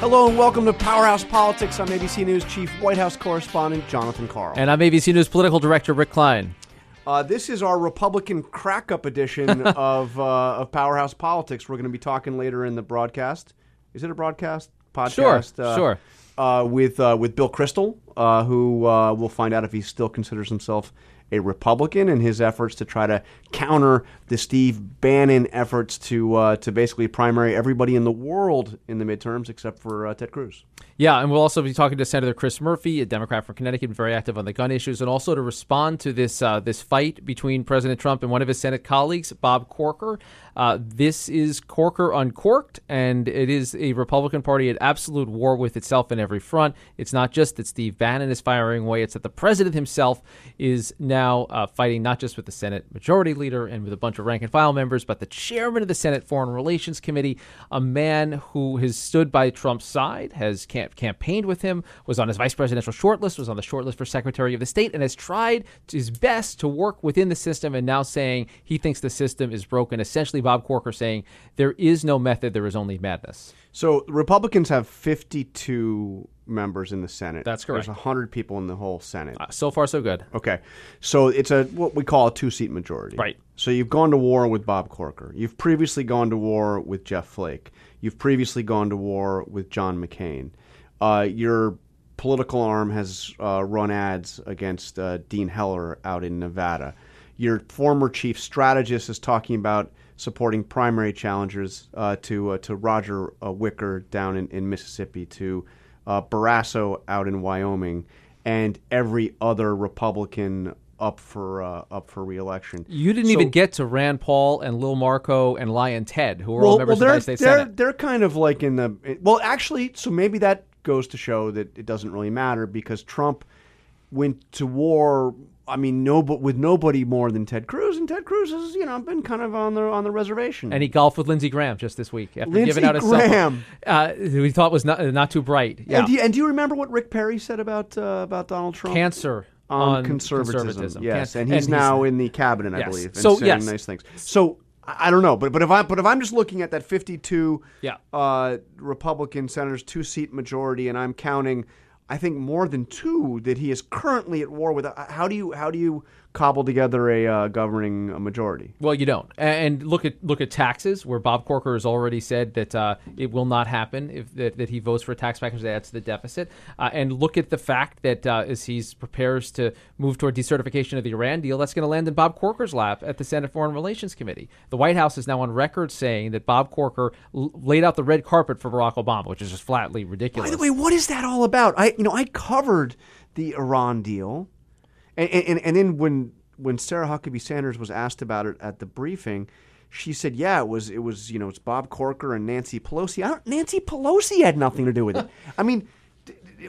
Hello and welcome to Powerhouse Politics. I'm ABC News Chief White House Correspondent Jonathan Karl. And I'm ABC News Political Director Rick Klein. Uh, this is our Republican crack up edition of, uh, of Powerhouse Politics. We're going to be talking later in the broadcast. Is it a broadcast? Podcast? Sure, sure. Uh, with, uh, with Bill Kristol, uh, who uh, we'll find out if he still considers himself a Republican in his efforts to try to counter the Steve Bannon efforts to uh, to basically primary everybody in the world in the midterms except for uh, Ted Cruz. Yeah, and we'll also be talking to Senator Chris Murphy, a Democrat from Connecticut, very active on the gun issues, and also to respond to this uh, this fight between President Trump and one of his Senate colleagues, Bob Corker. Uh, this is Corker uncorked, and it is a Republican Party at absolute war with itself in every front. It's not just that Steve Bannon is firing away; it's that the president himself is now uh, fighting not just with the Senate Majority Leader and with a bunch of rank and file members, but the chairman of the Senate Foreign Relations Committee, a man who has stood by Trump's side, has camp- campaigned with him, was on his vice presidential shortlist, was on the shortlist for Secretary of the State, and has tried his best to work within the system. And now saying he thinks the system is broken, essentially Bob Corker saying there is no method, there is only madness. So Republicans have 52 members in the Senate. That's correct. There's 100 people in the whole Senate. Uh, so far, so good. Okay. So it's a what we call a two-seat majority. Right. So you've gone to war with Bob Corker. You've previously gone to war with Jeff Flake. You've previously gone to war with John McCain. Uh, your political arm has uh, run ads against uh, Dean Heller out in Nevada. Your former chief strategist is talking about supporting primary challengers uh, to uh, to Roger uh, Wicker down in, in Mississippi, to uh, Barrasso out in Wyoming, and every other Republican up for uh, up for reelection. You didn't So- even get to Rand Paul and Lil Marco and Lyin' Ted, who are all members well, of the United States they're, Senate. They're kind of like in the well, actually, so maybe that goes to show that it doesn't really matter because Trump went to war. I mean, no, but with nobody more than Ted Cruz, and Ted Cruz has you know been kind of on the on the reservation. And he golfed with Lindsey Graham just this week after Lindsey giving out phone, Graham. uh, who he thought was not not too bright. Yeah, and, do you, and do you remember what Rick Perry said about uh, about Donald Trump? cancer on, conservatism. Yes, Can- and he's now in the cabinet, I Yes. believe, and So, saying yes. nice things. So I I don't know, but but if I but if I'm just looking at that 52 Yeah. uh, Republican senators, two seat majority, and I'm counting, I think more than two that he is currently at war with. uh, How do you how do you cobble together a uh, governing uh, majority? Well, you don't. And look at look at taxes, where Bob Corker has already said that uh, it will not happen if that, that he votes for a tax package that adds to the deficit. Uh, and look at the fact that uh, as he prepares to move toward decertification of the Iran deal, that's going to land in Bob Corker's lap at the Senate Foreign Relations Committee. The White House is now on record saying that Bob Corker l- laid out the red carpet for Barack Obama, which is just flatly ridiculous. By the way, what is that all about? I you know I covered the Iran deal, and and, and then when when Sarah Huckabee Sanders was asked about it at the briefing, she said, "Yeah, it was it was you know it's Bob Corker and Nancy Pelosi. I don't, Nancy Pelosi had nothing to do with it. I mean,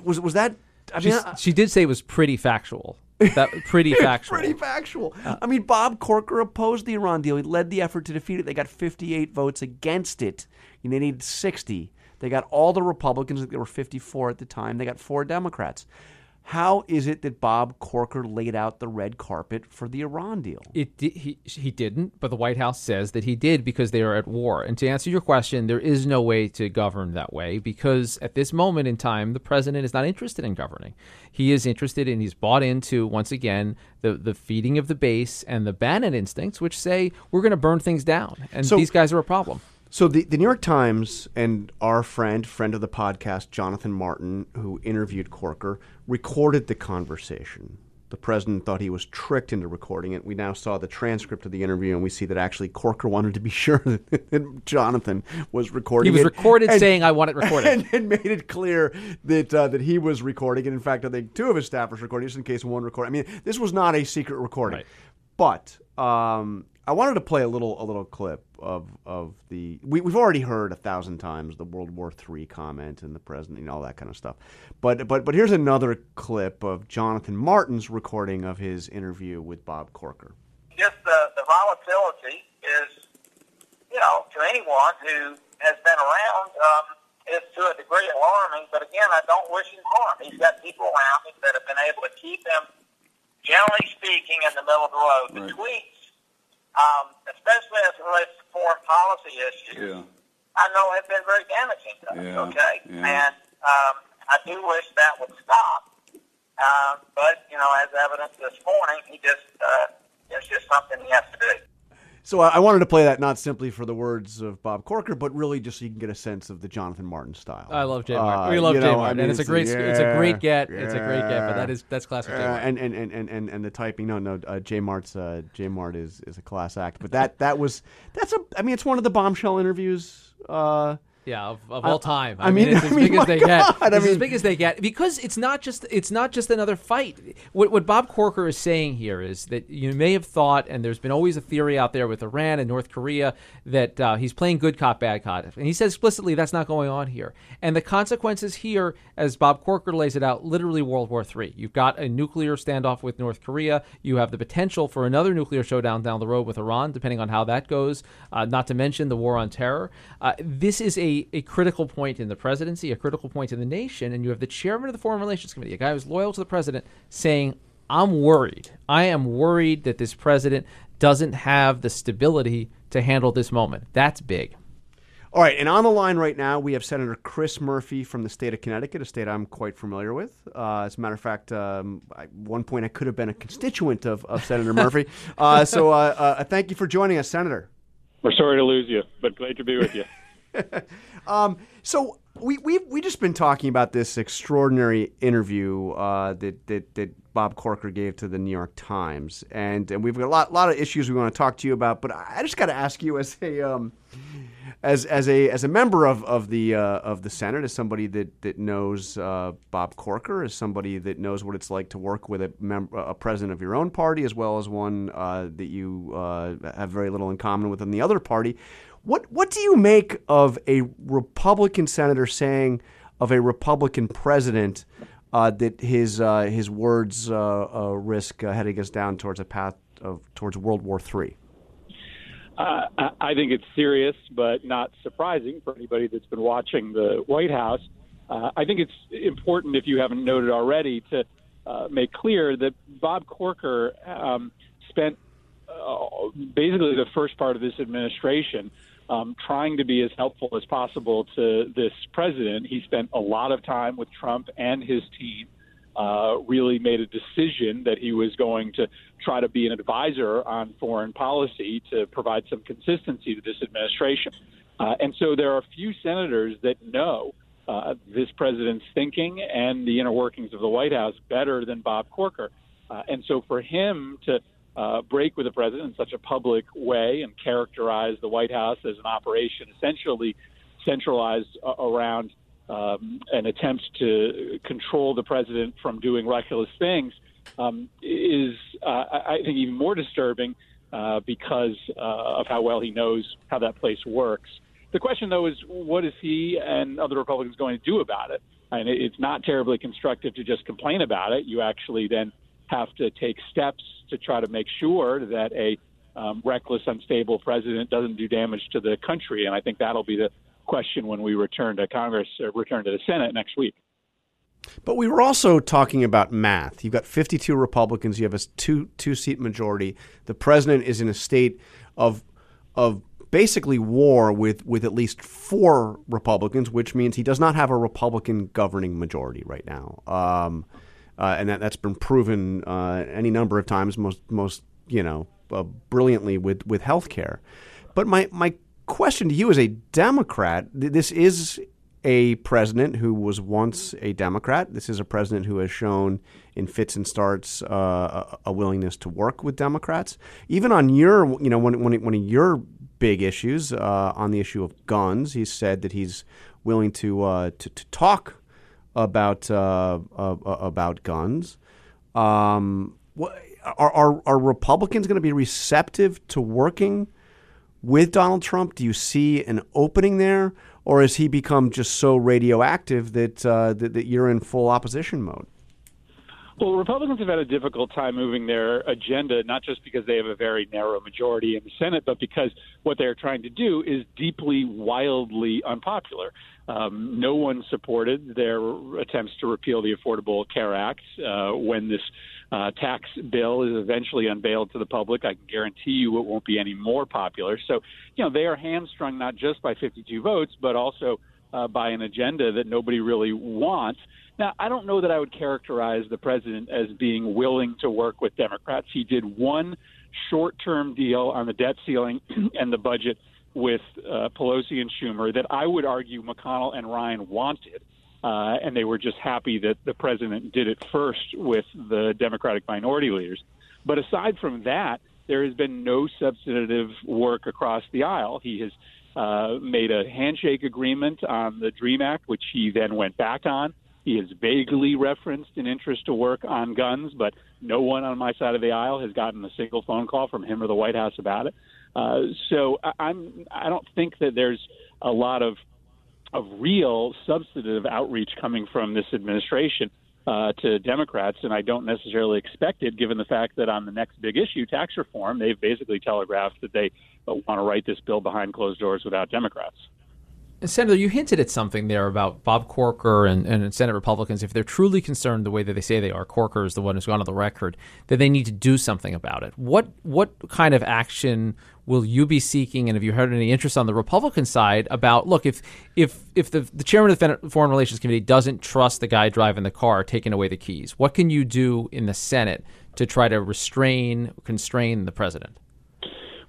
was was that? I mean, I- she did say it was pretty factual. That pretty factual. Pretty factual. I mean, Bob Corker opposed the Iran deal. He led the effort to defeat it. They got 58 votes against it. And they needed 60. They got all the Republicans. There were 54 at the time. They got four Democrats. How is it that Bob Corker laid out the red carpet for the Iran deal? It di- he he didn't, but the White House says that he did because they are at war. And to answer your question, there is no way to govern that way because at this moment in time, the president is not interested in governing. He is interested in he's bought into once again the the feeding of the base and the Bannon instincts, which say we're going to burn things down, and So- these guys are a problem. So the, the New York Times and our friend, friend of the podcast, Jonathan Martin, who interviewed Corker, recorded the conversation. The president thought he was tricked into recording it. We now saw the transcript of the interview, and we see that actually Corker wanted to be sure that, Jonathan was recording. He was it, recorded and- saying, "I want it recorded." and, and made it clear that uh, that he was recording And In fact, I think two of his staffers recorded, just in case one recorded. I mean, this was not a secret recording. Right. But um, I wanted to play a little a little clip of of the we, we've already heard a thousand times the World War III comment and the president and all that kind of stuff. But but but here's another clip of Jonathan Martin's recording of his interview with Bob Corker. just the, the volatility is, you know, to anyone who has been around, um, is to a degree alarming. But again, I don't wish him harm. He's got people around him that have been able to keep him, generally speaking, in the middle of the road. The tweets, um, especially as it relates to foreign policy issues, Yeah. I know, have been very damaging to us. Yeah, okay, yeah. and um, I do wish that would stop. Uh, but you know, as evidence this morning, he just uh, it's just something he has to do. So I I wanted to play that not simply for the words of Bob Corker, but really just so you can get a sense of the Jonathan Martin style. I love Jay Uh, Martin. We love Jay know, Martin, I mean, and it's, a great, it's a great get. It's a great get, but that yeah. is that's classic Jay Uh, Martin. and, and, and, and, and the typing. No, no. Uh, J Mart's uh, J Mart is, is a class act. But that that was that's a. I mean, it's one of the bombshell interviews. Uh, Yeah, of, of all time. I, I mean, mean- it's I as mean, big as they God, get. I It's as big as they get because it's not just it's not just another fight. What what Bob Corker is saying here is that you may have thought, and there's been always a theory out there with Iran and North Korea that uh, he's playing good cop bad cop, and he says explicitly that's not going on here. And the consequences here, as Bob Corker lays it out, literally World War III. You've got a nuclear standoff with North Korea. You have the potential for another nuclear showdown down the road with Iran, depending on how that goes. Uh, not to mention the war on terror. Uh, this is a, a critical point in the presidency, a critical point in the nation, and you have the chairman of the Foreign Relations Committee, a guy who's loyal to the president, saying, I'm worried. I am worried that this president doesn't have the stability to handle this moment. That's big. all right, and on the line right now we have Senator Chris Murphy from the state of Connecticut, a state I'm quite familiar with. Uh, as a matter of fact, um, at one point I could have been a constituent of, of Senator Murphy. Uh, so uh, uh, thank you for joining us, Senator. We're sorry to lose you, but glad to be with you. So we we we just been talking about this extraordinary interview uh, that, that that Bob Corker gave to the New York Times, and and we've got a lot lot of issues we want to talk to you about. But I just got to ask you as a um, as as a as a member of of the uh, of the Senate, as somebody that that knows uh, Bob Corker, as somebody that knows what it's like to work with a mem- a president of your own party, as well as one uh, that you uh, have very little in common with in the other party. What what do you make of a Republican senator saying of a Republican president uh, that his uh, his words uh, uh, risk uh, heading us down towards a path of towards World War III? Uh, I- think it's serious, but not surprising for anybody that's been watching the White House. I think it's important, if you haven't noted already, to make clear that Bob Corker um, spent basically the first part of this administration um, trying to be as helpful as possible to this president. He spent a lot of time with Trump and his team. Uh, really made a decision that he was going to try to be an advisor on foreign policy to provide some consistency to this administration. Uh, and so there are few senators that know uh, this president's thinking and the inner workings of the White House better than Bob Corker. Uh, and so for him to uh, break with the president in such a public way and characterize the White House as an operation essentially centralized uh, around um, an attempt to control the president from doing reckless things um, is, uh, I think, even more disturbing uh, because uh, of how well he knows how that place works. The question, though, is what is he and other Republicans going to do about it? And it's not terribly constructive to just complain about it. You actually then have to take steps to try to make sure that a um, reckless, unstable president doesn't do damage to the country. And I think that'll be the question when we return to Congress, or return to the Senate next week. But we were also talking about math. You've got 52 Republicans. You have a two two seat majority. The president is in a state of of basically war with with at least four Republicans, which means he does not have a Republican governing majority right now. Um, uh, and that that's been proven uh, any number of times. Most most you know uh, brilliantly with with healthcare. But my my question to you as a Democrat, th- this is a president who was once a Democrat. This is a president who has shown in fits and starts uh, a, willingness to work with Democrats. Even on your, you know, one, one, one of your big issues uh, on the issue of guns, he said that he's willing to uh, to, to talk about uh, uh, about guns. Um, are, are are Republicans going to be receptive to working with Donald Trump? Do you see an opening there, or has he become just so radioactive that uh, that, that you're in full opposition mode? Well, Republicans have had a difficult time moving their agenda, not just because they have a very narrow majority in the Senate, but because what they're trying to do is deeply, wildly unpopular. Um, no one supported their attempts to repeal the Affordable Care Act uh, when this uh, tax bill is eventually unveiled to the public. I can guarantee you it won't be any more popular. So, you know, they are hamstrung not just by 52 votes, but also uh, by an agenda that nobody really wants. Now, I don't know that I would characterize the president as being willing to work with Democrats. He did one short term deal on the debt ceiling and the budget with uh, Pelosi and Schumer that I would argue McConnell and Ryan wanted. Uh, and they were just happy that the president did it first with the Democratic minority leaders. But aside from that, there has been no substantive work across the aisle. He has uh, made a handshake agreement on the DREAM Act, which he then went back on. He has vaguely referenced an interest to work on guns, but no one on my side of the aisle has gotten a single phone call from him or the White House about it. Uh, so I'm I don't think that there's a lot of of real substantive outreach coming from this administration uh, to Democrats, and I don't necessarily expect it, given the fact that on the next big issue, tax reform, they've basically telegraphed that they want to write this bill behind closed doors without Democrats. Senator, you hinted at something there about Bob Corker and, and Senate Republicans. If they're truly concerned the way that they say they are, Corker is the one who's gone on the record, that they need to do something about it. What what kind of action will you be seeking? And have you heard any interest on the Republican side about look if if if the, the chairman of the Foreign Relations Committee doesn't trust the guy driving the car taking away the keys, what can you do in the Senate to try to restrain, constrain the president?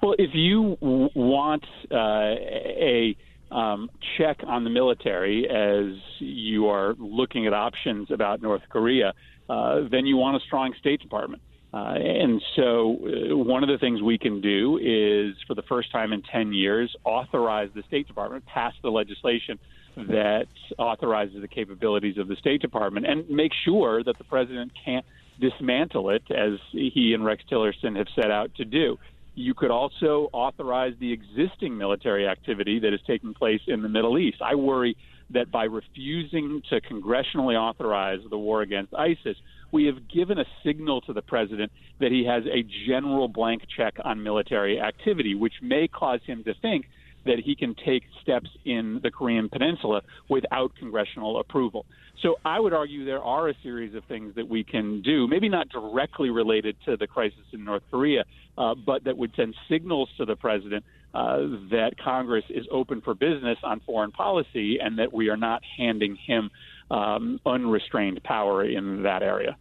Well, if you want uh, a um, check on the military as you are looking at options about North Korea, uh, then you want a strong State Department. Uh, and so, uh, one of the things we can do is, for the first time in 10 years, authorize the State Department, pass the legislation that authorizes the capabilities of the State Department, and make sure that the president can't dismantle it as he and Rex Tillerson have set out to do. You could also authorize the existing military activity that is taking place in the Middle East. I worry that by refusing to congressionally authorize the war against ISIS, we have given a signal to the president that he has a general blank check on military activity, which may cause him to think that he can take steps in the Korean Peninsula without congressional approval. So I would argue there are a series of things that we can do, maybe not directly related to the crisis in North Korea, uh, but that would send signals to the president uh, that Congress is open for business on foreign policy and that we are not handing him um, unrestrained power in that area.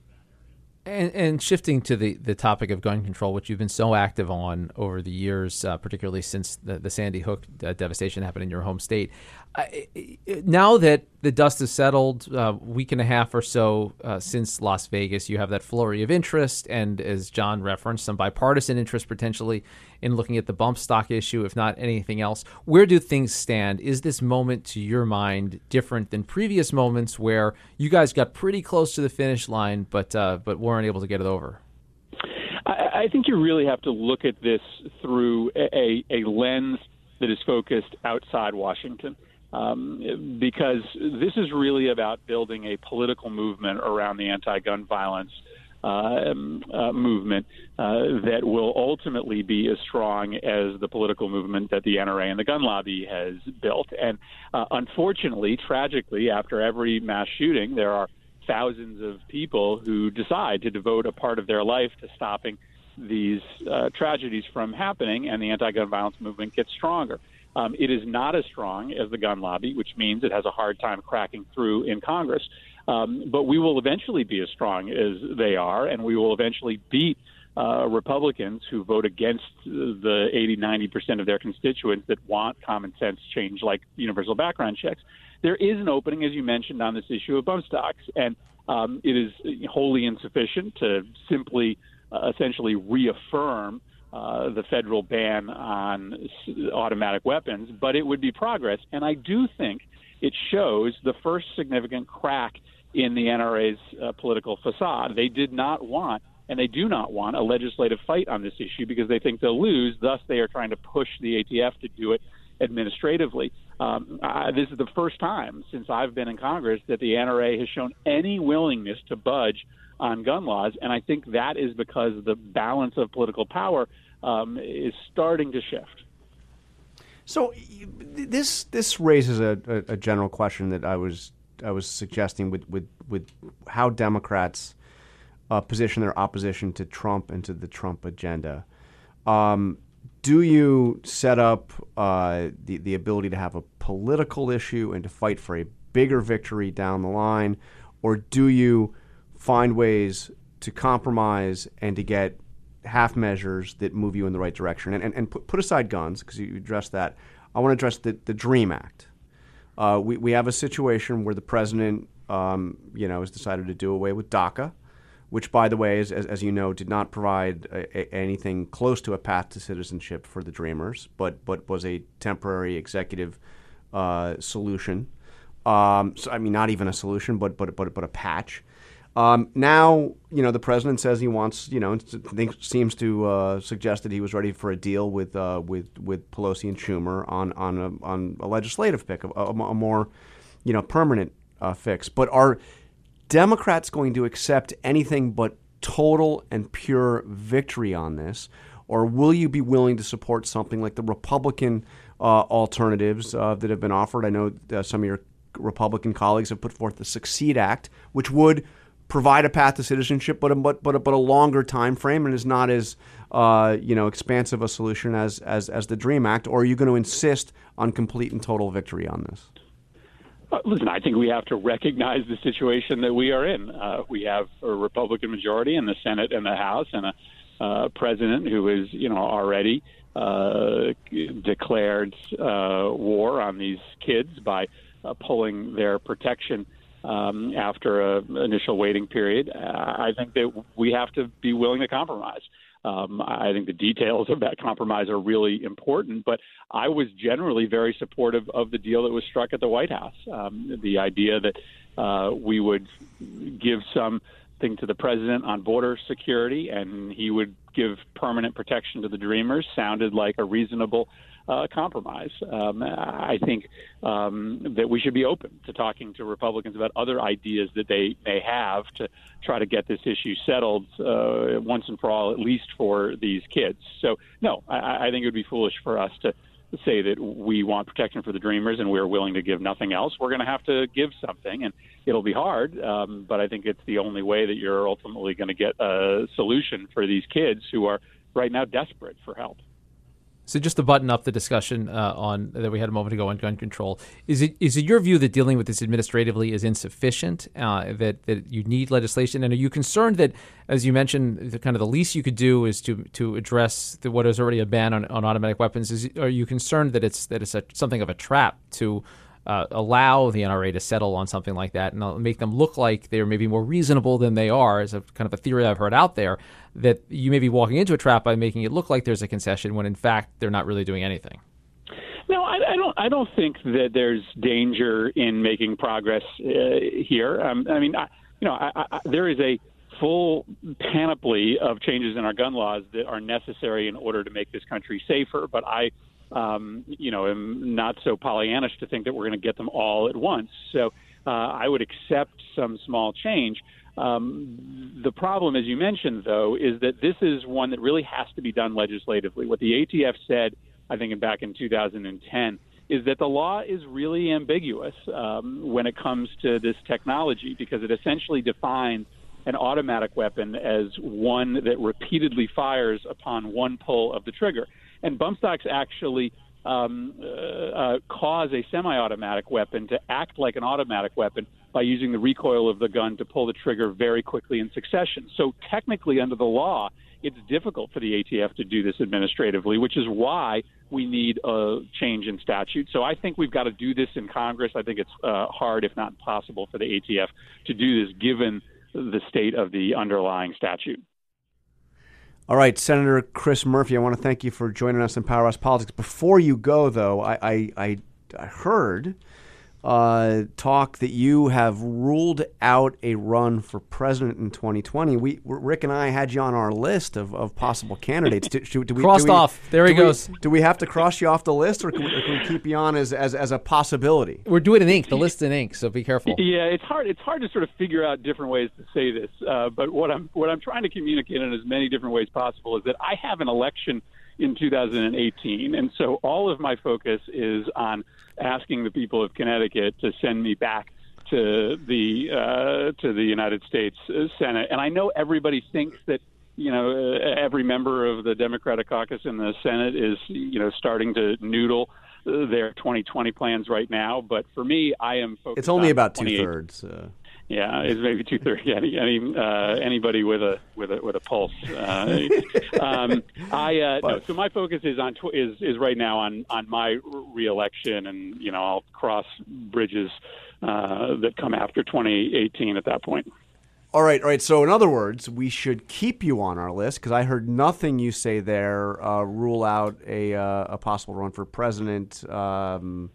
And, and, shifting to the, the topic of gun control, which you've been so active on over the years, uh, particularly since the, the Sandy Hook uh, devastation happened in your home state, uh, now that the dust has settled, a uh, week and a half or so uh, since Las Vegas, you have that flurry of interest, and as John referenced, some bipartisan interest potentially in looking at the bump stock issue, if not anything else. Where do things stand? Is this moment, to your mind, different than previous moments where you guys got pretty close to the finish line, but uh, but weren't able to get it over? I, I think you really have to look at this through a, a lens that is focused outside Washington um, because this is really about building a political movement around the anti-gun violence uh, uh, movement uh, that will ultimately be as strong as the political movement that the NRA and the gun lobby has built. And uh, unfortunately, tragically, after every mass shooting, there are thousands of people who decide to devote a part of their life to stopping these uh, tragedies from happening, and the anti-gun violence movement gets stronger. Um, it is not as strong as the gun lobby, which means it has a hard time cracking through in Congress. Um, but we will eventually be as strong as they are, and we will eventually beat uh, Republicans who vote against the 80, 90 percent of their constituents that want common sense change like universal background checks. There is an opening, as you mentioned, on this issue of bump stocks, and um, it is wholly insufficient to simply uh, essentially reaffirm uh, the federal ban on automatic weapons, but it would be progress. And I do think it shows the first significant crack in the NRA's uh, political facade. They did not want, and they do not want, a legislative fight on this issue because they think they'll lose. Thus, they are trying to push the ATF to do it administratively. Um, I, this is the first time since I've been in Congress that the NRA has shown any willingness to budge on gun laws, and I think that is because the balance of political power um, is starting to shift. So this this raises a, a, general question that I was I was suggesting with with, with how Democrats uh, position their opposition to Trump and to the Trump agenda. Um, do you set up uh, the the ability to have a political issue and to fight for a bigger victory down the line, or do you find ways to compromise and to get half measures that move you in the right direction? And and, and put, put aside guns because you addressed that. I want to address the the Dream Act. Uh, we we have a situation where the president, um, you know, has decided to do away with DACA which, by the way, as, as you know, did not provide a, a, anything close to a path to citizenship for the Dreamers, but but was a temporary executive uh, solution. Um, so, I mean, not even a solution, but but but but a patch. Um, now, you know, the president says he wants, you know, think, seems to uh, suggest that he was ready for a deal with uh, with with Pelosi and Schumer on on a, on a legislative pick, a, a, more, you know, permanent uh, fix. But are Democrats going to accept anything but total and pure victory on this? Or will you be willing to support something like the Republican uh, alternatives uh, that have been offered? I know uh, some of your Republican colleagues have put forth the Succeed Act, which would provide a path to citizenship, but a, but but a, but a longer time frame and is not as uh, you know expansive a solution as, as as the Dream Act. Or are you going to insist on complete and total victory on this? Uh, listen, I think we have to recognize the situation that we are in. Uh, we have a Republican majority in the Senate and the House, and a uh, president who is, you know, already uh, declared uh, war on these kids by uh, pulling their protection um, after an initial waiting period. Uh, I think that we have to be willing to compromise. Um, I think the details of that compromise are really important, but I was generally very supportive of the deal that was struck at the White House. Um, the idea that uh, we would give something to the president on border security and he would give permanent protection to the Dreamers sounded like a reasonable uh, compromise. Um, I think um, that we should be open to talking to Republicans about other ideas that they may have to try to get this issue settled uh, once and for all, at least for these kids. So, no, I, I think it would be foolish for us to say that we want protection for the dreamers and we're willing to give nothing else. We're going to have to give something, and it'll be hard, um, but I think it's the only way that you're ultimately going to get a solution for these kids who are right now desperate for help. So just to button up the discussion uh, on that we had a moment ago on gun control, is it is it your view that dealing with this administratively is insufficient? Uh, that that you need legislation, and are you concerned that, as you mentioned, the kind of the least you could do is to to address the, what is already a ban on, on automatic weapons? Is are you concerned that it's that it's a, something of a trap to uh, allow the NRA to settle on something like that and make them look like they're maybe more reasonable than they are, is a kind of a theory I've heard out there that you may be walking into a trap by making it look like there's a concession when in fact they're not really doing anything. No, I, I don't. I don't think that there's danger in making progress uh, here. Um, I mean, I, you know, I, there is a full panoply of changes in our gun laws that are necessary in order to make this country safer. But I um, you know, am not so Pollyannish to think that we're going to get them all at once. So uh, I would accept some small change. Um, the problem, as you mentioned, though, is that this is one that really has to be done legislatively. What the ATF said, I think, back in 2010, is that the law is really ambiguous um, when it comes to this technology because it essentially defines an automatic weapon as one that repeatedly fires upon one pull of the trigger. And bump stocks actually um, uh, uh, cause a semi-automatic weapon to act like an automatic weapon by using the recoil of the gun to pull the trigger very quickly in succession. So technically, under the law, it's difficult for the ATF to do this administratively, which is why we need a change in statute. So I think we've got to do this in Congress. I think it's uh, hard, if not impossible, for the ATF to do this given the state of the underlying statute. All right, Senator Chris Murphy, I want to thank you for joining us in Power Powerhouse Politics. Before you go, though, I, I, I, I heard uh, talk that you have ruled out a run for president in 2020. We Rick and I had you on our list of, of possible candidates. Do, do, do we, Crossed do we, off. There he do we- goes. do we have to cross you off the list, or can we, or can we keep you on as, as, as a possibility? We're doing in ink. The list's in ink, so be careful. Yeah, it's hard. It's hard to sort of figure out different ways to say this. Uh, but what I'm what I'm trying to communicate in as many different ways possible is that I have an election in 2018, and so all of my focus is on asking the people of Connecticut to send me back to the uh, to the United States uh, Senate. And I know everybody thinks that you know uh, every member of the Democratic caucus in the Senate is you know starting to noodle uh, their 2020 plans right now. But for me, I am focused. It's only on about two thirds. Uh, Yeah, it's maybe two thirds. Any, any uh, anybody with a with a with a pulse. Uh, um, I uh, no, so my focus is on tw- is is right now on on my reelection, and you know I'll cross bridges uh, that come after 2018 at that point. All right, all right. So, in other words, we should keep you on our list because I heard nothing you say there uh, rule out a, uh, a possible run for president. Um,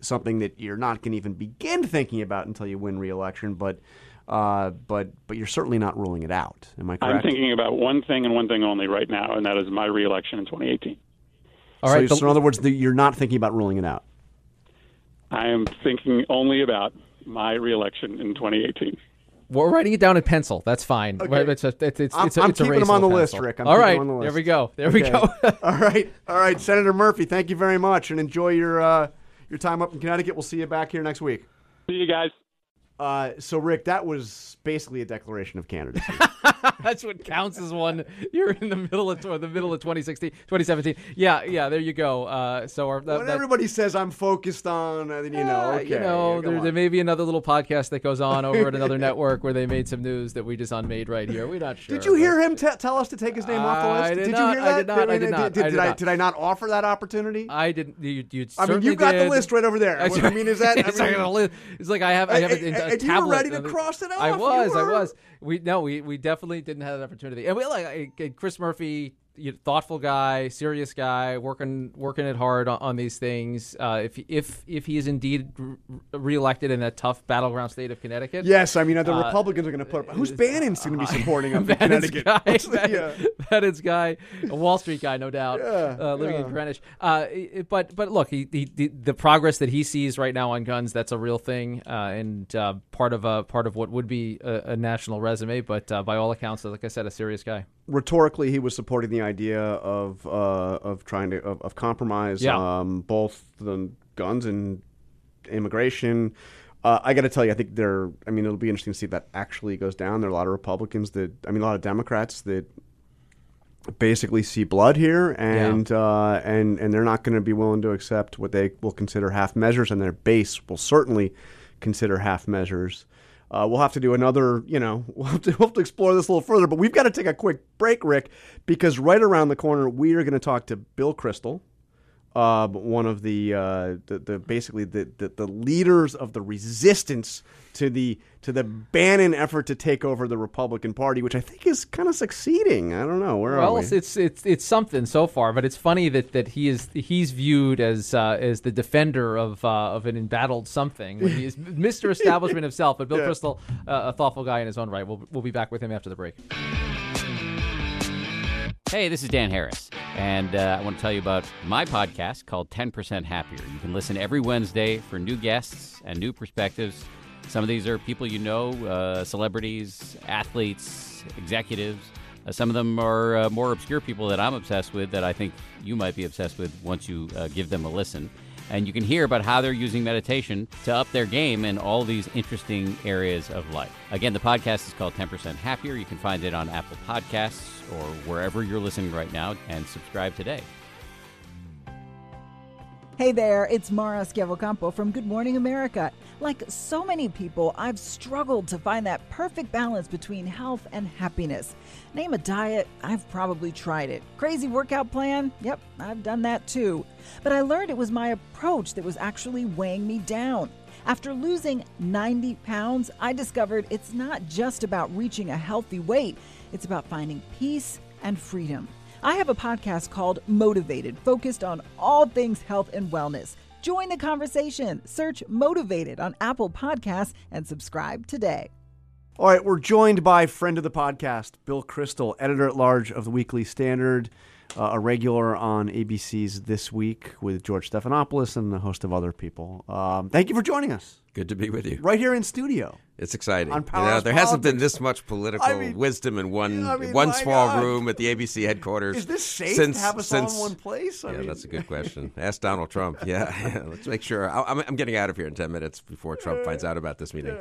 something that you're not going to even begin thinking about until you win re-election. But, uh, but, but you're certainly not ruling it out. Am I correct? I'm thinking about one thing and one thing only right now, and that is my reelection in 2018. All so, right. so in other words, the, you're not thinking about ruling it out. I am thinking only about my reelection in 2018. We're writing it down in pencil. That's fine. Okay. It's a, it's, it's, I'm- it's a, I'm it's a keeping them erasable on the list. Rick. I'm All keeping right. them on the There we go. There we go. all right, all right, Senator Murphy. Thank you very much, and enjoy your uh, your time up in Connecticut. We'll see you back here next week. See you guys. Uh, so, Rick, that was basically a declaration of candidacy. That's what counts as one. You're in the middle of the middle of 2016, 2017. Yeah, yeah. There you go. Uh, so our, that, when that- everybody says I'm focused on, uh, then you know, Uh, okay, you know, there, there may be another little podcast that goes on over at another network where they made some news that we just unmade right here. We're not sure. Did you hear him t- tell us to take his name off the list? did you not, hear I did not, I did not, Did, I did I, not. did I not offer that opportunity? I didn't. You, you I mean, you got the list right over there. I, I mean, is that? I it's, like mean, it's like I have. I have it in a And you were ready to cross it I off. You was. I was. We no. We we definitely didn't have that opportunity. And we like I- I- Chris Murphy, you know, thoughtful guy, serious guy, working working it hard on, on these things. Uh, if if if he is indeed re- reelected in that tough battleground state of Connecticut, Yes, I mean the Uh, Republicans are going to put. Who's Bannon's going to be supporting him Bannon's Connecticut? guy, yeah. Bannon's guy, a Wall Street guy, no doubt, Yeah, uh, living yeah. in Greenwich. Uh, but but look, he, he, the, the progress that he sees right now on guns, that's a real thing, uh, and uh, part of a part of what would be a, a national resume. But uh, by all accounts, like I said, a serious guy. Rhetorically he was supporting the idea of uh, of trying to of, of compromise Yeah. um, both the guns and immigration. Uh, I got to tell you, I think there. I mean, it'll be interesting to see if that actually goes down. There are a lot of Republicans that, I mean, a lot of Democrats that basically see blood here, and uh, and and they're not going to be willing to accept what they will consider half measures, and their base will certainly consider half measures. Uh, we'll have to do another, you know, we'll have, to, we'll have to explore this a little further, but we've got to take a quick break, Rick, because right around the corner we are going to talk to Bill Kristol, uh, one of the, uh, the the basically the, the the leaders of the resistance to the to the Bannon effort to take over the Republican Party, which I think is kind of succeeding. I don't know where are Well, we? it's, it's it's it's something so far, but it's funny that, that he is he's viewed as uh, as the defender of uh, of an embattled something when he is Mr. Establishment himself. But Bill Yeah. Kristol, uh, a thoughtful guy in his own right. We'll we'll be back with him after the break. Hey, this is Dan Harris, and uh, I want to tell you about my podcast called 10% Happier. You can listen every Wednesday for new guests and new perspectives. Some of these are people you know, uh, celebrities, athletes, executives. Uh, some of them are uh, more obscure people that I'm obsessed with that I think you might be obsessed with once you uh, give them a listen. And you can hear about how they're using meditation to up their game in all these interesting areas of life. Again, the podcast is called 10% Happier. You can find it on Apple Podcasts or wherever you're listening right now and subscribe today. Hey there, it's Mara Schiavocampo from Good Morning America. Like so many people, I've struggled to find that perfect balance between health and happiness. Name a diet, I've probably tried it. Crazy workout plan? Yep, I've done that too. But I learned it was my approach that was actually weighing me down. After losing 90 pounds, I discovered it's not just about reaching a healthy weight, it's about finding peace and freedom. I have a podcast called Motivated, focused on all things health and wellness. Join the conversation. Search Motivated on Apple Podcasts and subscribe today. All right, we're joined by friend of the podcast, Bill Kristol, editor at large of the Weekly Standard, uh, a regular on ABC's This Week with George Stephanopoulos and a host of other people. Um, thank you for joining us. Good to be with you. Right here in studio. It's exciting. On You know, there hasn't been this much political I mean- wisdom in one I mean, one small God. room at the ABC headquarters. Is this safe since, to have us since, all in one place? I yeah, mean- that's a good question. Ask Donald Trump. Yeah, yeah, let's make sure. I, I'm, I'm getting out of here in ten minutes before Trump finds out about this meeting.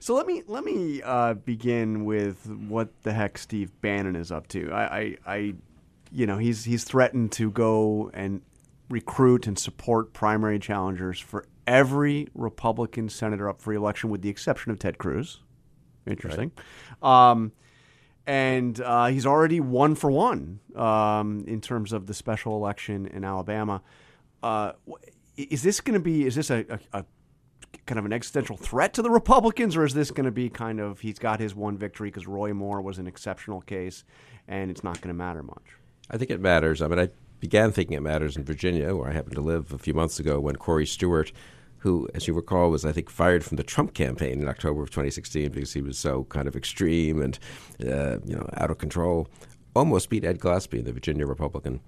So let me let me uh, begin with what the heck Steve Bannon is up to. I, I, I, you know, he's he's threatened to go and recruit and support primary challengers for every Republican senator up for election, with the exception of Ted Cruz. Interesting. Um, and uh, he's already one for one um, in terms of the special election in Alabama. Uh, is this going to be? Is this a, a, a kind of an existential threat to the Republicans, or is this going to be kind of he's got his one victory because Roy Moore was an exceptional case, and it's not going to matter much? I think it matters. I mean, I began thinking it matters in Virginia, where I happened to live a few months ago, when Corey Stewart, who, as you recall, was I think fired from the Trump campaign in October of 2016 because he was so kind of extreme and uh, you know out of control, almost beat Ed Gillespie in the Virginia Republican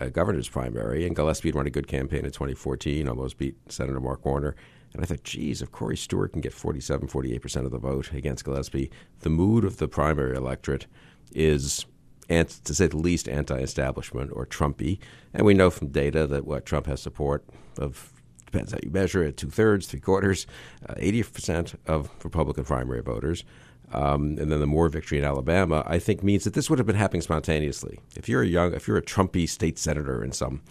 uh, governor's primary. And Gillespie had run a good campaign in 2014, almost beat Senator Mark Warner. And I thought, geez, if Corey Stewart can get 47, 48% of the vote against Gillespie, the mood of the primary electorate is, to say the least, anti establishment or Trumpy. And we know from data that what Trump has support of, depends how you measure it, two thirds, three quarters, uh, 80% of Republican primary voters. Um, and then the Moore victory in Alabama, I think means that this would have been happening spontaneously. If you're a young, if you're a Trumpy state senator in some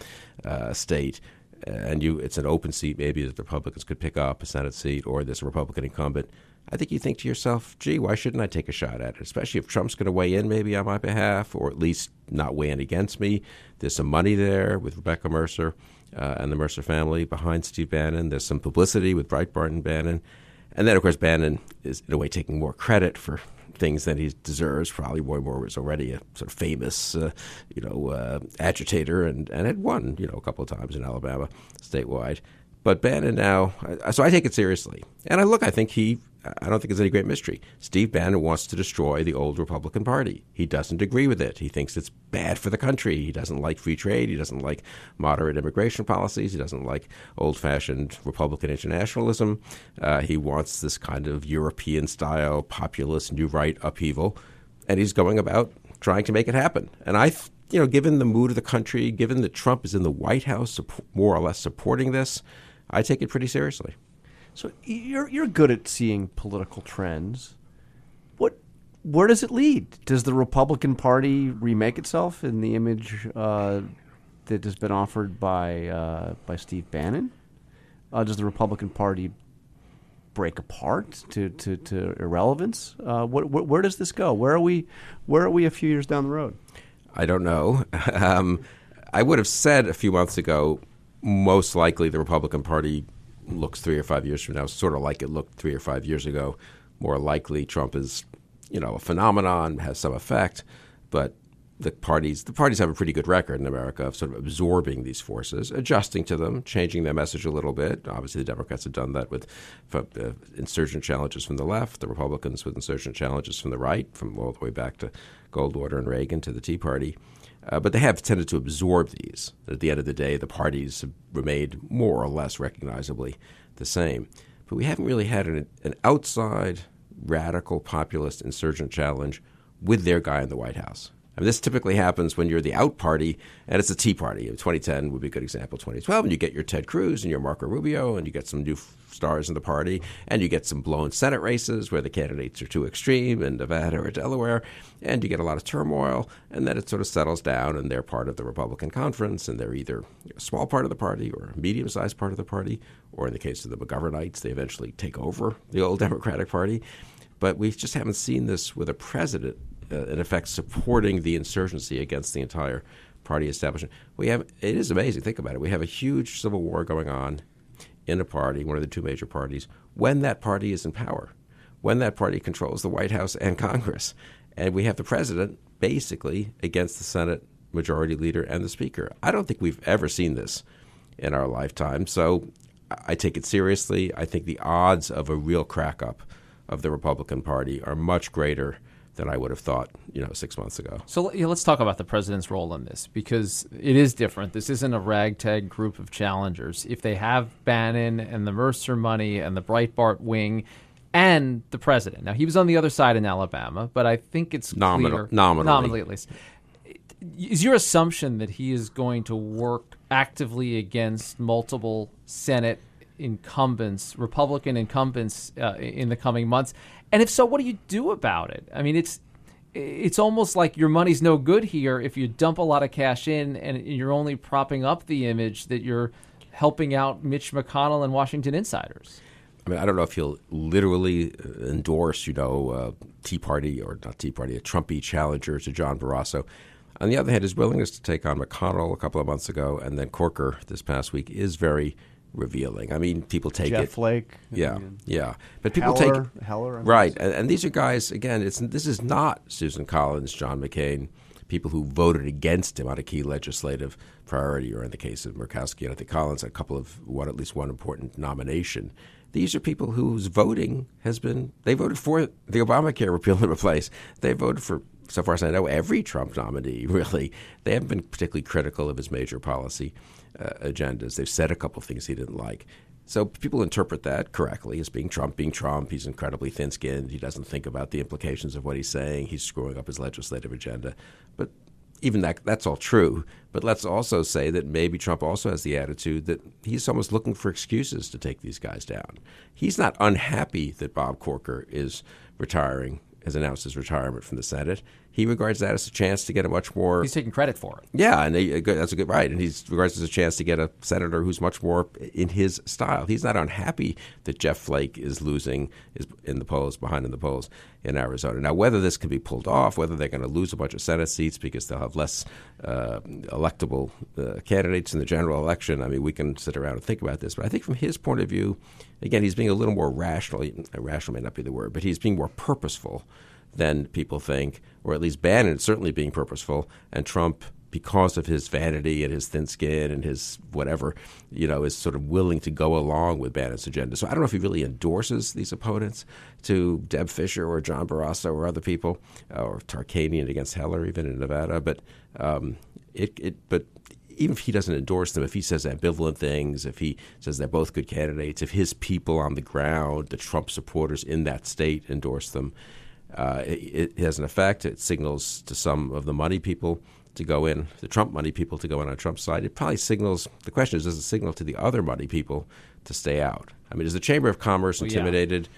uh, state, and you it's an open seat, maybe that the Republicans could pick up a Senate seat, or this Republican incumbent. I think you think to yourself, "Gee, why shouldn't I take a shot at it?" Especially if Trump's going to weigh in, maybe on my behalf, or at least not weigh in against me. There's some money there with Rebekah Mercer uh, and the Mercer family behind Steve Bannon. There's some publicity with Breitbart and Bannon. And then, of course, Bannon is in a way taking more credit for things than he deserves. Probably Roy Moore was already a sort of famous, uh, you know, uh, agitator and, and had won, you know, a couple of times in Alabama statewide. But Bannon now, so I take it seriously. And I look, I think he, I don't think it's any great mystery. Steve Bannon wants to destroy the old Republican Party. He doesn't agree with it. He thinks it's bad for the country. He doesn't like free trade. He doesn't like moderate immigration policies. He doesn't like old fashioned Republican internationalism. Uh, he wants this kind of European style populist new right upheaval. And he's going about trying to make it happen. And I, th- you know, given the mood of the country, given that Trump is in the White House more or less supporting this, I take it pretty seriously. So you're you're good at seeing political trends. What where does it lead? Does the Republican Party remake itself in the image uh, that has been offered by uh, by Steve Bannon? Uh, does the Republican Party break apart to, to, to irrelevance? Uh, what, wh- where does this go? Where are we? Where are we a few years down the road? I don't know. Um, I would have said a few months ago, most likely the Republican Party looks three or five years from now, sort of like it looked three or five years ago. More likely, Trump is, you know, a phenomenon, has some effect, but the parties the parties have a pretty good record in America of sort of absorbing these forces, adjusting to them, changing their message a little bit. Obviously, the Democrats have done that with insurgent challenges from the left, the Republicans with insurgent challenges from the right, from all the way back to Goldwater and Reagan to the Tea Party. Uh, but they have tended to absorb these. At the end of the day, the parties have remained more or less recognizably the same. But we haven't really had an, an outside radical populist insurgent challenge with their guy in the White House. I mean, this typically happens when you're the out party, and it's a Tea Party. 2010 would be a good example. 2012, and you get your Ted Cruz and your Marco Rubio, and you get some new stars in the party, and you get some blown Senate races where the candidates are too extreme in Nevada or Delaware, and you get a lot of turmoil, and then it sort of settles down, and they're part of the Republican conference, and they're either a small part of the party or a medium sized part of the party, or in the case of the McGovernites, they eventually take over the old Democratic Party. But we just haven't seen this with a president, Uh, in effect, supporting the insurgency against the entire party establishment. We have it is amazing. Think about it. We have a huge civil war going on in a party, one of the two major parties, when that party is in power, when that party controls the White House and Congress, and we have the president basically against the Senate majority leader and the speaker. I don't think we've ever seen this in our lifetime. So I take it seriously. I think the odds of a real crack up of the Republican Party are much greater than I would have thought, you know, six months ago. So yeah, let's talk about the president's role in this because it is different. This isn't a ragtag group of challengers. If they have Bannon and the Mercer money and the Breitbart wing and the president, now he was on the other side in Alabama, but I think it's Nominal, clear, nominally. nominally at least. Is your assumption that he is going to work actively against multiple Senate incumbents, Republican incumbents, uh, in the coming months? And if so, what do you do about it? I mean, it's it's almost like your money's no good here if you dump a lot of cash in and you're only propping up the image that you're helping out Mitch McConnell and Washington insiders. I mean, I don't know if he'll literally uh, endorse, you know, uh, Tea Party or not Tea Party, a Trumpy challenger to John Barrasso. On the other hand, his willingness to take on McConnell a couple of months ago and then Corker this past week is very revealing. I mean, people take Jeff it. Flake. Yeah, yeah. But people Heller, take Heller, I mean, right, and, and these are guys. Again, it's this is not Susan Collins, John McCain, people who voted against him on a key legislative priority, or in the case of Murkowski and I think Collins, a couple of one at least one important nomination. These are people whose voting has been they voted for the Obamacare repeal and replace. They voted for so far as I know, every Trump nominee, really. They haven't been particularly critical of his major policy uh, agendas. They've said a couple of things he didn't like. So people interpret that correctly as being Trump being Trump. He's incredibly thin skinned. He doesn't think about the implications of what he's saying. He's screwing up his legislative agenda. But even that that's all true. But let's also say that maybe Trump also has the attitude that he's almost looking for excuses to take these guys down. He's not unhappy that Bob Corker is retiring has announced his retirement from the Senate. He regards that as a chance to get a much more. He's taking credit for it. Yeah, and he, that's a good right, and he regards it as a chance to get a senator who's much more in his style. He's not unhappy that Jeff Flake is losing is in the polls, behind in the polls in Arizona. Now, whether this can be pulled off, whether they're going to lose a bunch of Senate seats because they'll have less uh, electable uh, candidates in the general election, I mean, we can sit around and think about this. But I think from his point of view, again, he's being a little more rational. Rational may not be the word, but he's being more purposeful than people think, or at least Bannon certainly being purposeful, and Trump, because of his vanity and his thin skin and his whatever, you know, is sort of willing to go along with Bannon's agenda. So I don't know if he really endorses these opponents to Deb Fischer or John Barrasso or other people, uh, or Tarkanian against Heller even in Nevada, but um, it, it, but even if he doesn't endorse them, if he says ambivalent things, if he says they're both good candidates, if his people on the ground, the Trump supporters in that state, endorse them, uh, it, it, has an effect. It signals to some of the money people to go in, the Trump money people to go in on Trump's side. It probably signals. The question is, does it signal to the other money people to stay out? I mean, is the Chamber of Commerce Well, yeah. intimidated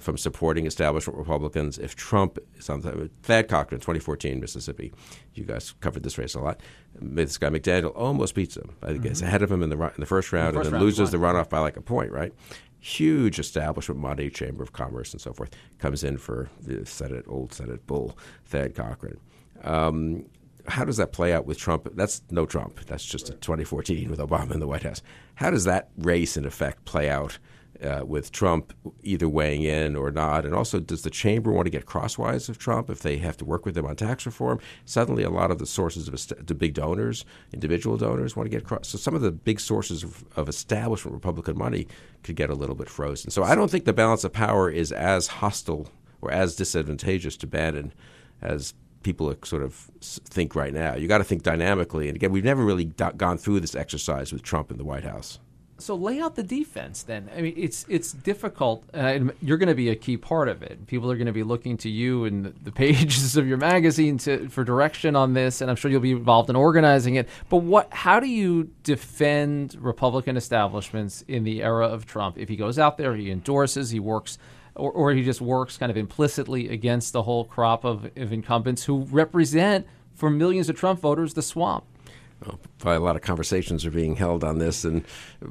from supporting establishment Republicans if Trump the Thad Cochran, 2014, Mississippi? You guys covered this race a lot. This guy McDaniel almost beats him. I think he's ahead of him in the in the first round, Mm-hmm. first and then round, loses he the runoff by like a point, right? Huge establishment money, Chamber of Commerce, and so forth comes in for the Senate, old Senate bull, Thad Cochran. Um, how does that play out with Trump? That's no Trump. That's just a 2014 with Obama in the White House. How does that race, in effect, play out uh, with Trump either weighing in or not? And also, does the chamber want to get crosswise of Trump if they have to work with him on tax reform? Suddenly, a lot of the sources of the big donors, individual donors, want to get cross. So some of the big sources of, of establishment Republican money could get a little bit frozen. So I don't think the balance of power is as hostile or as disadvantageous to Bannon as people sort of think right now. You got to think dynamically. And again, we've never really do- gone through this exercise with Trump in the White House. So lay out the defense then. I mean, it's it's difficult, uh, and you're going to be a key part of it. People are going to be looking to you and the pages of your magazine to, for direction on this, and I'm sure you'll be involved in organizing it. But what? How do you defend Republican establishments in the era of Trump? If he goes out there, he endorses, he works. Or, or he just works kind of implicitly against the whole crop of, of incumbents who represent, for millions of Trump voters, the swamp. Well, probably a lot of conversations are being held on this in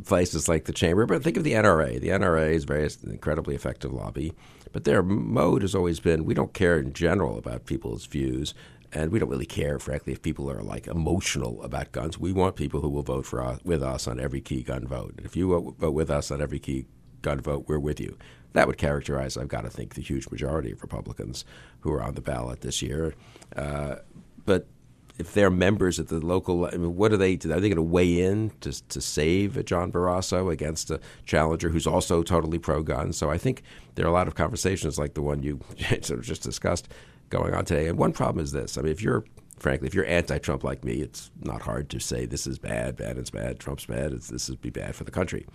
places like the chamber. But think of the NRA. The NRA is very incredibly effective lobby, but their mode has always been: we don't care in general about people's views, and we don't really care, frankly, if people are like emotional about guns. We want people who will vote for us, with us on every key gun vote. And if you vote with us on every key gun vote, we're with you. That would characterize, I've got to think, the huge majority of Republicans who are on the ballot this year. Uh, but if they're members at the local, I mean, what are they? Are they going to weigh in to to save John Barrasso against a challenger who's also totally pro-gun? So I think there are a lot of conversations like the one you sort of just discussed going on today. And one problem is this: I mean, if you're frankly, if you're anti-Trump like me, it's not hard to say this is bad, bad is bad, Trump's bad, it's, this would be bad for the country.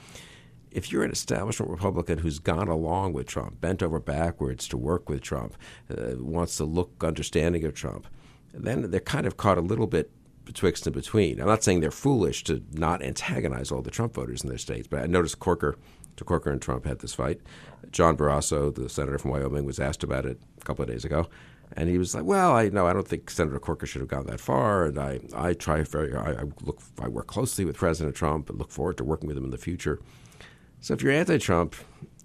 If you're an establishment Republican who's gone along with Trump, bent over backwards to work with Trump, uh, wants to look understanding of Trump, then they're kind of caught a little bit betwixt and between. I'm not saying they're foolish to not antagonize all the Trump voters in their states, but I noticed Corker, to Corker and Trump had this fight. John Barrasso, the senator from Wyoming, was asked about it a couple of days ago, and he was like, "Well, I no, I don't think Senator Corker should have gone that far, and I, I try very, I, I look, I work closely with President Trump and look forward to working with him in the future." So if you're anti-Trump,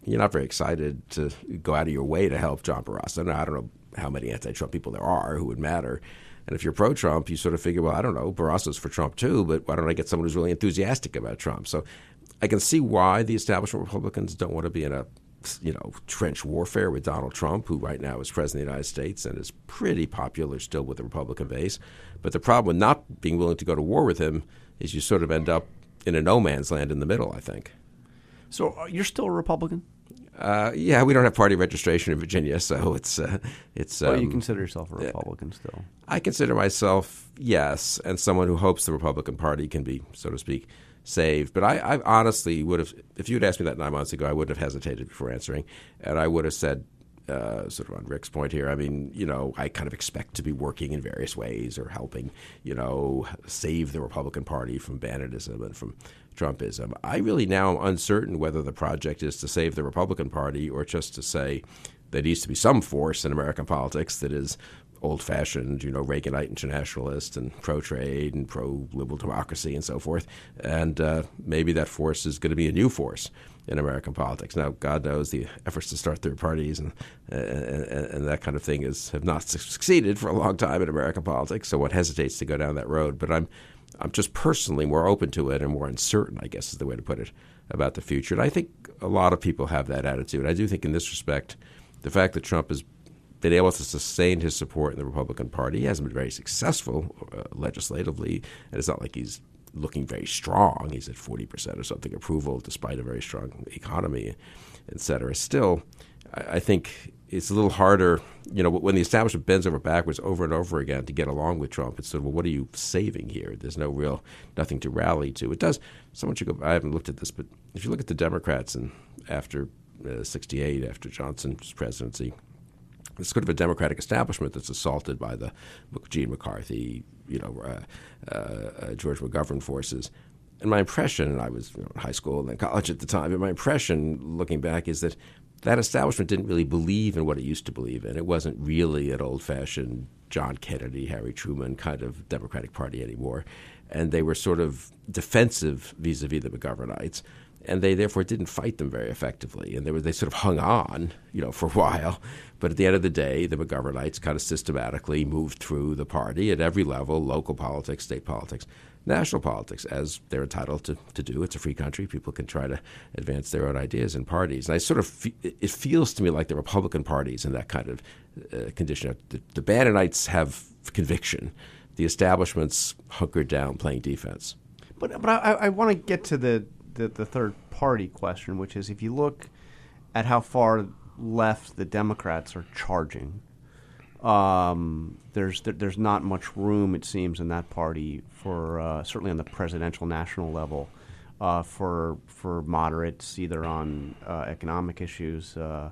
you're not very excited to go out of your way to help John Barrasso. I don't know how many anti-Trump people there are who would matter. And if you're pro-Trump, you sort of figure, well, I don't know, Barrasso's for Trump too, but why don't I get someone who's really enthusiastic about Trump? So I can see why the establishment Republicans don't want to be in a you know trench warfare with Donald Trump, who right now is president of the United States and is pretty popular still with the Republican base. But the problem with not being willing to go to war with him is you sort of end up in a no man's land in the middle. I think. So uh, you're still a Republican? Uh, yeah, we don't have party registration in Virginia, so it's uh, it's. Um, um, you consider yourself a Republican still? I consider myself yes, and someone who hopes the Republican Party can be, so to speak, saved. But I, I honestly would have, if you had asked me that nine months ago, I wouldn't have hesitated before answering, and I would have said, uh, sort of on Rick's point here. I mean, you know, I kind of expect to be working in various ways or helping, you know, save the Republican Party from Bannonism and from Trumpism. I really now am uncertain whether the project is to save the Republican Party or just to say there needs to be some force in American politics that is old fashioned, you know, Reaganite internationalist and pro trade and pro liberal democracy and so forth. And uh, maybe that force is going to be a new force in American politics. Now, God knows the efforts to start third parties and, and, and that kind of thing is, have not succeeded for a long time in American politics. So one hesitates to go down that road. But I'm I'm just personally more open to it and more uncertain, I guess is the way to put it, about the future. And I think a lot of people have that attitude. I do think in this respect, the fact that Trump has been able to sustain his support in the Republican Party, he hasn't been very successful uh, legislatively, and it's not like he's looking very strong. He's at 40% or something approval despite a very strong economy, et cetera. Still, I, think it's a little harder, you know, when the establishment bends over backwards over and over again to get along with Trump. It's sort of, well, what are you saving here? There's no real, nothing to rally to. It does, someone should go, I haven't looked at this, but if you look at the Democrats and after uh, 68, after Johnson's presidency, it's sort of a Democratic establishment that's assaulted by the Gene McCarthy, you know, uh, uh, uh, George McGovern forces. And my impression, and I was you know, in high school and then college at the time, but my impression looking back is that that establishment didn't really believe in what it used to believe in. It wasn't really an old fashioned John Kennedy, Harry Truman kind of Democratic Party anymore. And they were sort of defensive vis a vis the McGovernites. And they therefore didn't fight them very effectively. And they, were, they sort of hung on, you know, for a while. But at the end of the day, the McGovernites kind of systematically moved through the party at every level local politics, state politics national politics, as they're entitled to, to do. It's a free country. People can try to advance their own ideas in parties. And I sort of, it feels to me like the Republican parties in that kind of uh, condition. The, the Bannonites have conviction. The establishment's hunkered down playing defense. But, but I, I want to get to the, the, the third party question, which is if you look at how far left the Democrats are charging, um, there's there's not much room, it seems, in that party for uh, certainly on the presidential national level uh, for for moderates, either on uh, economic issues, uh,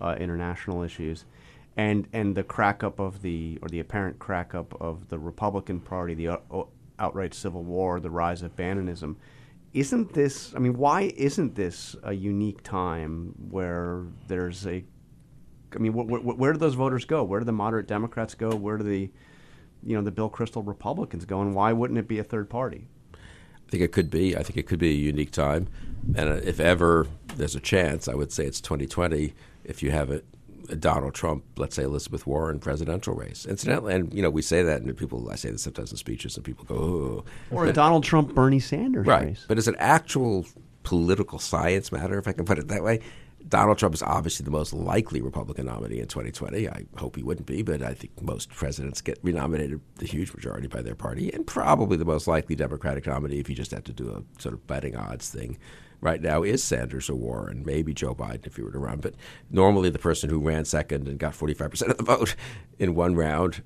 uh, international issues, and and the crack up of the or the apparent crack up of the Republican Party, the uh, outright civil war, the rise of Bannonism. Isn't this? I mean, why isn't this a unique time where there's a I mean, wh- wh- where do those voters go? Where do the moderate Democrats go? Where do the, you know, the Bill Kristol Republicans go? And why wouldn't it be a third party? I think it could be. I think it could be a unique time. And uh, if ever there's a chance, I would say it's 2020 if you have a Donald Trump, let's say Elizabeth Warren presidential race. Incidentally, and you know, we say that, and people, I say this sometimes in speeches, and people go, oh. Or a Donald Trump Bernie Sanders right. race. But as an actual political science matter, if I can put it that way, Donald Trump is obviously the most likely Republican nominee in 2020. I hope he wouldn't be, but I think most presidents get renominated the huge majority by their party, and probably the most likely Democratic nominee if you just had to do a sort of betting odds thing right now is Sanders or Warren, maybe Joe Biden if he were to run. But normally, the person who ran second and got 45% of the vote in one round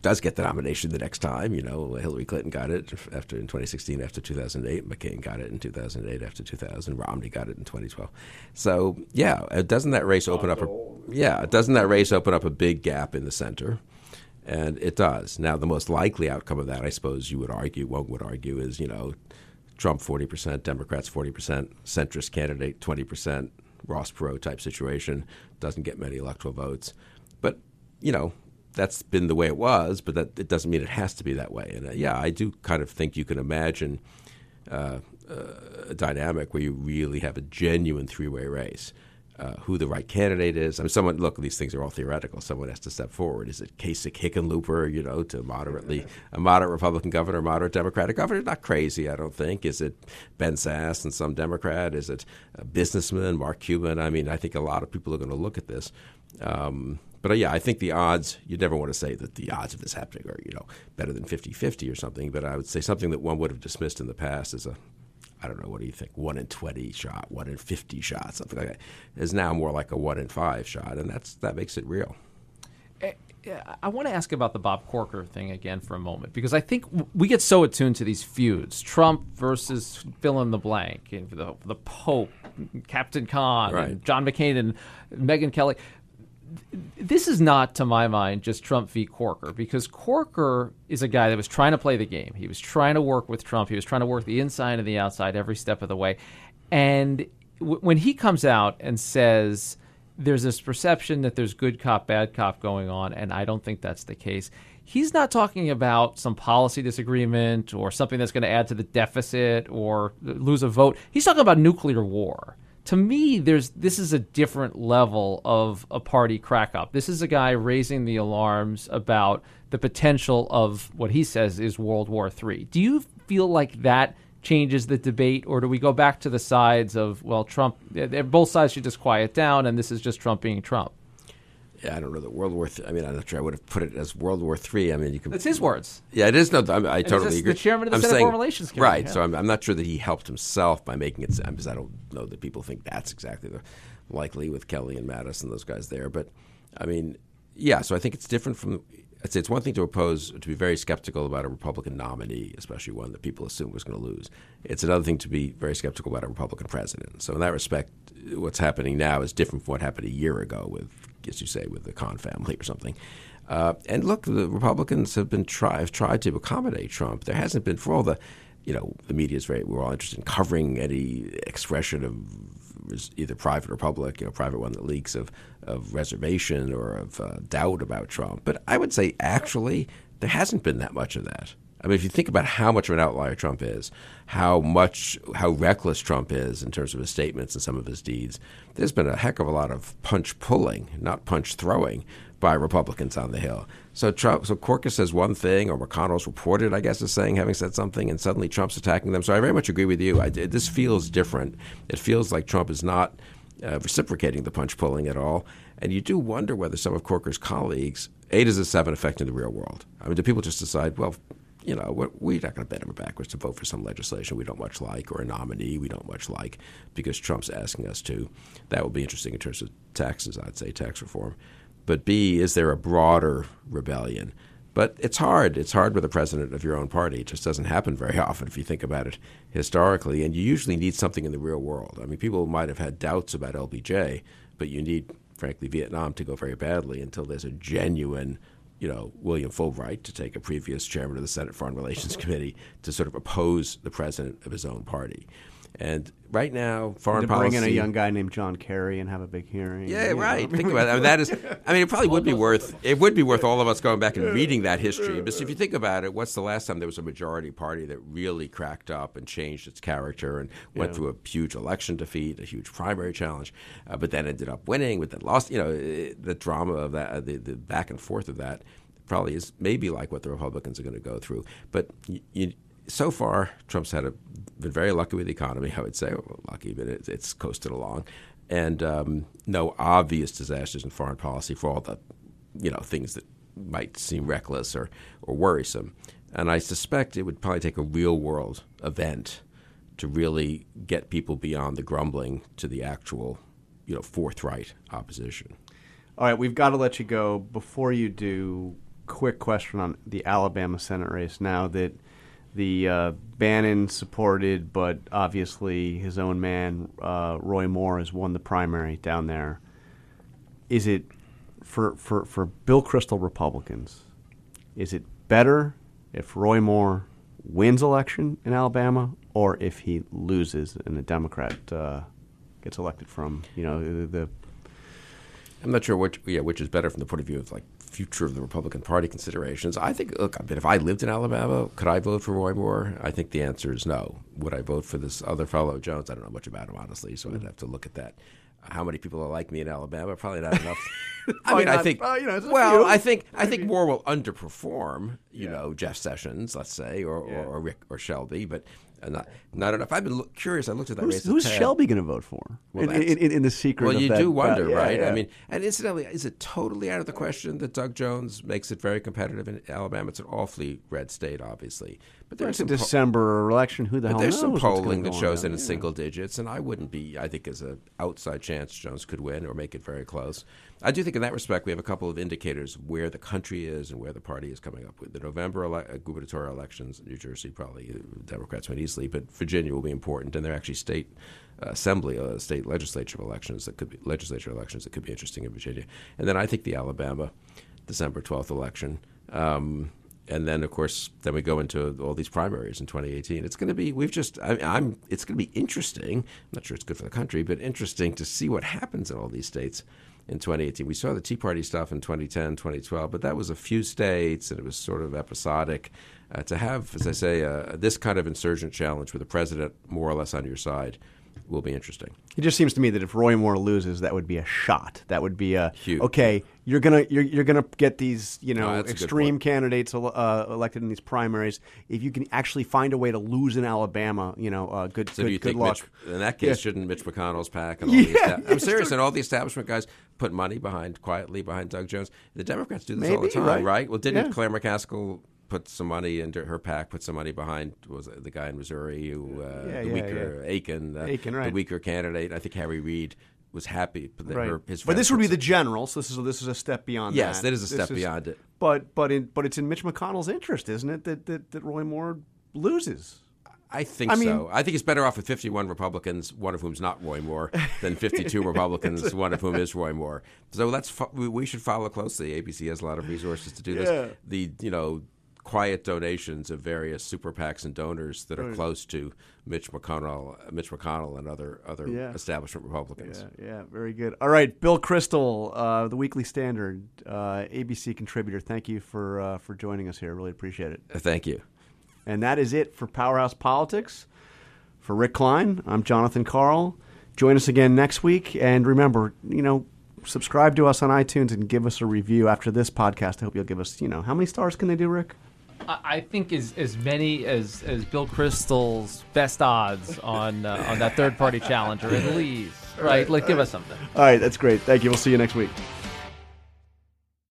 does get the nomination the next time. You know, Hillary Clinton got it after in 2016 after 2008. McCain got it in 2008 after 2000. Romney got it in 2012. So yeah, uh, doesn't that race open up? A, yeah, doesn't that race open up a big gap in the center? And it does. Now, the most likely outcome of that, I suppose you would argue, one would argue, is you know Trump 40%, Democrats 40%, centrist candidate 20%, Ross Perot type situation, doesn't get many electoral votes. But, you know, that's been the way it was, but that it doesn't mean it has to be that way. And uh, yeah, I do kind of think you can imagine uh, a dynamic where you really have a genuine three way race uh, who the right candidate is. I mean, someone look. These things are all theoretical. Someone has to step forward. Is it Kasich Hickenlooper? You know, to moderately a moderate Republican governor, moderate Democratic governor? Not crazy, I don't think. Is it Ben Sasse and some Democrat? Is it a businessman, Mark Cuban? I mean, I think a lot of people are going to look at this. Um, but uh, yeah, I think the odds, you'd never want to say that the odds of this happening are, you know, better than 50 50 or something, but I would say something that one would have dismissed in the past as a I don't know, what do you think? One in 20 shot, one in 50 shot, something like that, is now more like a one in five shot, and that's that makes it real. Eh, I want to ask about the Bob Corker thing again for a moment because I think we get so attuned to these feuds: Trump versus fill in the blank, and the, the Pope, Captain Khan, Right. John McCain, and Megyn Kelly. This is not, to my mind, just Trump v. Corker because Corker is a guy that was trying to play the game. He was trying to work with Trump. He was trying to work the inside and the outside every step of the way. And w- when he comes out and says there's this perception that there's good cop, bad cop going on, and I don't think that's the case. He's not talking about some policy disagreement or something that's going to add to the deficit or lose a vote. He's talking about nuclear war. To me, there's this is a different level of a party crack up. This is a guy raising the alarms about the potential of what he says is World War III. Do you feel like that changes the debate, or do we go back to the sides of well, Trump? eh, Both sides should just quiet down, and this is just Trump being Trump. I don't know that World War. Th- I mean, I'm not sure I would have put it as World War Three. I mean, you can. That's his words. Yeah, it is. No, I, I totally agree. the chairman of the I'm Senate saying, Foreign Relations Committee, Right. yeah. So I'm, I'm not sure that he helped himself by making it. Because I don't know that people think that's exactly the likely with Kelly and Mattis and those guys there. But I mean, yeah. So I think it's different from. I'd say it's one thing to oppose to be very skeptical about a Republican nominee, especially one that people assume was going to lose. It's another thing to be very skeptical about a Republican president. So in that respect, what's happening now is different from what happened a year ago with, as you say, with the Khan family or something. Uh, and look, the Republicans have been try have tried to accommodate Trump. There hasn't been for all the, you know, the media is very we're all interested in covering any expression of either private or public, you know, private one that leaks of of reservation or of uh, doubt about Trump. But I would say actually there hasn't been that much of that. I mean, if you think about how much of an outlier Trump is, how much, how reckless Trump is in terms of his statements and some of his deeds, there's been a heck of a lot of punch pulling, not punch throwing, by Republicans on the Hill. So Trump, so Corker says one thing, or McConnell's reported, I guess, as saying having said something, and suddenly Trump's attacking them. So I very much agree with you. I, this feels different. It feels like Trump is not uh, reciprocating the punch pulling at all. And you do wonder whether some of Corker's colleagues, A, does this have an effect in the real world? I mean, do people just decide, well, you know, we're, we're not going to bend over backwards to vote for some legislation we don't much like or a nominee we don't much like because Trump's asking us to. That will be interesting in terms of taxes, I'd say, tax reform. But B, is there a broader rebellion? But it's hard. It's hard with a president of your own party. It just doesn't happen very often if you think about it historically. And you usually need something in the real world. I mean, people might have had doubts about LBJ, but you need, frankly, Vietnam to go very badly until there's a genuine you know, William Fulbright to take a previous chairman of the Senate Foreign Relations Committee to sort of oppose the president of his own party. And right now, foreign to policy. bring in a young guy named John Kerry and have a big hearing. Yeah, know. right. Think about it. I mean, that is. I mean, it probably would be worth. It would be worth all of us going back and reading that history. But if you think about it, what's the last time there was a majority party that really cracked up and changed its character and went Yeah. through a huge election defeat, a huge primary challenge, uh, but then ended up winning, but then lost. You know, eh, the drama of that, uh, the, the back and forth of that, probably is maybe like what the Republicans are going to go through. But you, you, so far, Trump's had a been very lucky with the economy. I would say well, lucky, but it, it's coasted along. and um, no obvious disasters in foreign policy for all the you know things that might seem reckless or, or worrisome. And I suspect it would probably take a real world event to really get people beyond the grumbling to the actual, you know, forthright opposition. All right, we've got to let you go. Before you do, quick question on the Alabama Senate race. Now that the uh, Bannon supported, but obviously his own man, uh, Roy Moore, has won the primary down there. Is it for, for, for Bill Kristol Republicans? Is it better if Roy Moore wins election in Alabama, or if he loses and a Democrat uh, gets elected from you know the, the I'm not sure which yeah which is better from the point of view of like future of the Republican Party considerations. I think look, I mean, if I lived in Alabama, could I vote for Roy Moore? I think the answer is no. Would I vote for this other fellow Jones? I don't know much about him honestly, so I'd have to look at that. How many people are like me in Alabama? Probably not enough. I mean, I think. uh, you know, well. I think I think Moore will underperform. You know, Jeff Sessions, let's say, or, or, or Rick or Shelby, but not not enough. I've been curious. I looked at that who's, race. who's. Shelby going to vote for Well, in, in, in, the secret? Well, you that do wonder, battle. Yeah, right? yeah. I mean, and incidentally, is it totally out of the question that Doug Jones makes it very competitive in Alabama? It's an awfully red state, obviously, but there's a some po- December election. Who the but hell there's knows? some polling that shows that it's Yeah. single digits, and I wouldn't be. I think as an outside chance Jones could win or make it very close. I do think in that respect we have a couple of indicators where the country is and where the party is coming up with. The November ele- uh, gubernatorial elections New Jersey probably uh, Democrats win easily, but Virginia will be important, and they're actually state uh, assembly, uh, state legislature elections that could be legislature elections that could be interesting in Virginia. And then I think the Alabama December twelfth election. Um, and then, of course, then we go into all these primaries in 2018. It's going to be. We've just. I, I'm. It's going to be interesting. I'm not sure it's good for the country, but interesting to see what happens in all these states in 2018. We saw the Tea Party stuff in 2010, 2012, but that was a few states, and it was sort of episodic. Uh, to have, as I say, uh, this kind of insurgent challenge with the president more or less on your side will be interesting. It just seems to me that if Roy Moore loses, that would be a shot. That would be a Huge. okay. You're gonna you're, you're gonna get these you know No, that's a good extreme candidates uh, elected in these primaries. If you can actually find a way to lose in Alabama, you know, uh, good So good, you good luck. Mitch, in that case, Yeah. shouldn't Mitch McConnell's PAC and all Yeah, esta- I'm serious, and all the establishment guys put money behind quietly behind Doug Jones. The Democrats do this all the time, right? right? Well, didn't Yeah. Claire McCaskill put some money into her pack? Put some money behind was the guy in Missouri who uh, Yeah, the yeah, weaker Akin, uh, Akin, the weaker candidate. I think Harry Reid was happy that Right. her, his but this would be the general. So this is this is a step beyond. Yes, that. that is a This step beyond it. But but in but it's in Mitch McConnell's interest, isn't it, that that, that Roy Moore loses? I think I mean- so. I think it's better off with 51 Republicans, one of whom's not Roy Moore, than 52 Republicans, one of whom is Roy Moore. So let's fo- we, we should follow closely. ABC has a lot of resources to do Yeah. this. The you know quiet donations of various super PACs and donors that are close to Mitch McConnell, Mitch McConnell, and other other Yeah. establishment Republicans. Yeah, yeah, very good. All right, Bill Kristol, uh, the Weekly Standard, uh, ABC contributor. Thank you for uh, for joining us here. Really appreciate it. Uh, Thank you. And that is it for Powerhouse Politics. For Rick Klein, I'm Jonathan Karl. Join us again next week. And remember, you know, subscribe to us on iTunes and give us a review after this podcast. I hope you'll give us, you know, how many stars can they do, Rick? I think as as many as as Bill Kristol's best odds on uh, on that third party challenger at least. Right, like give us something. All right, that's great. Thank you. We'll see you next week.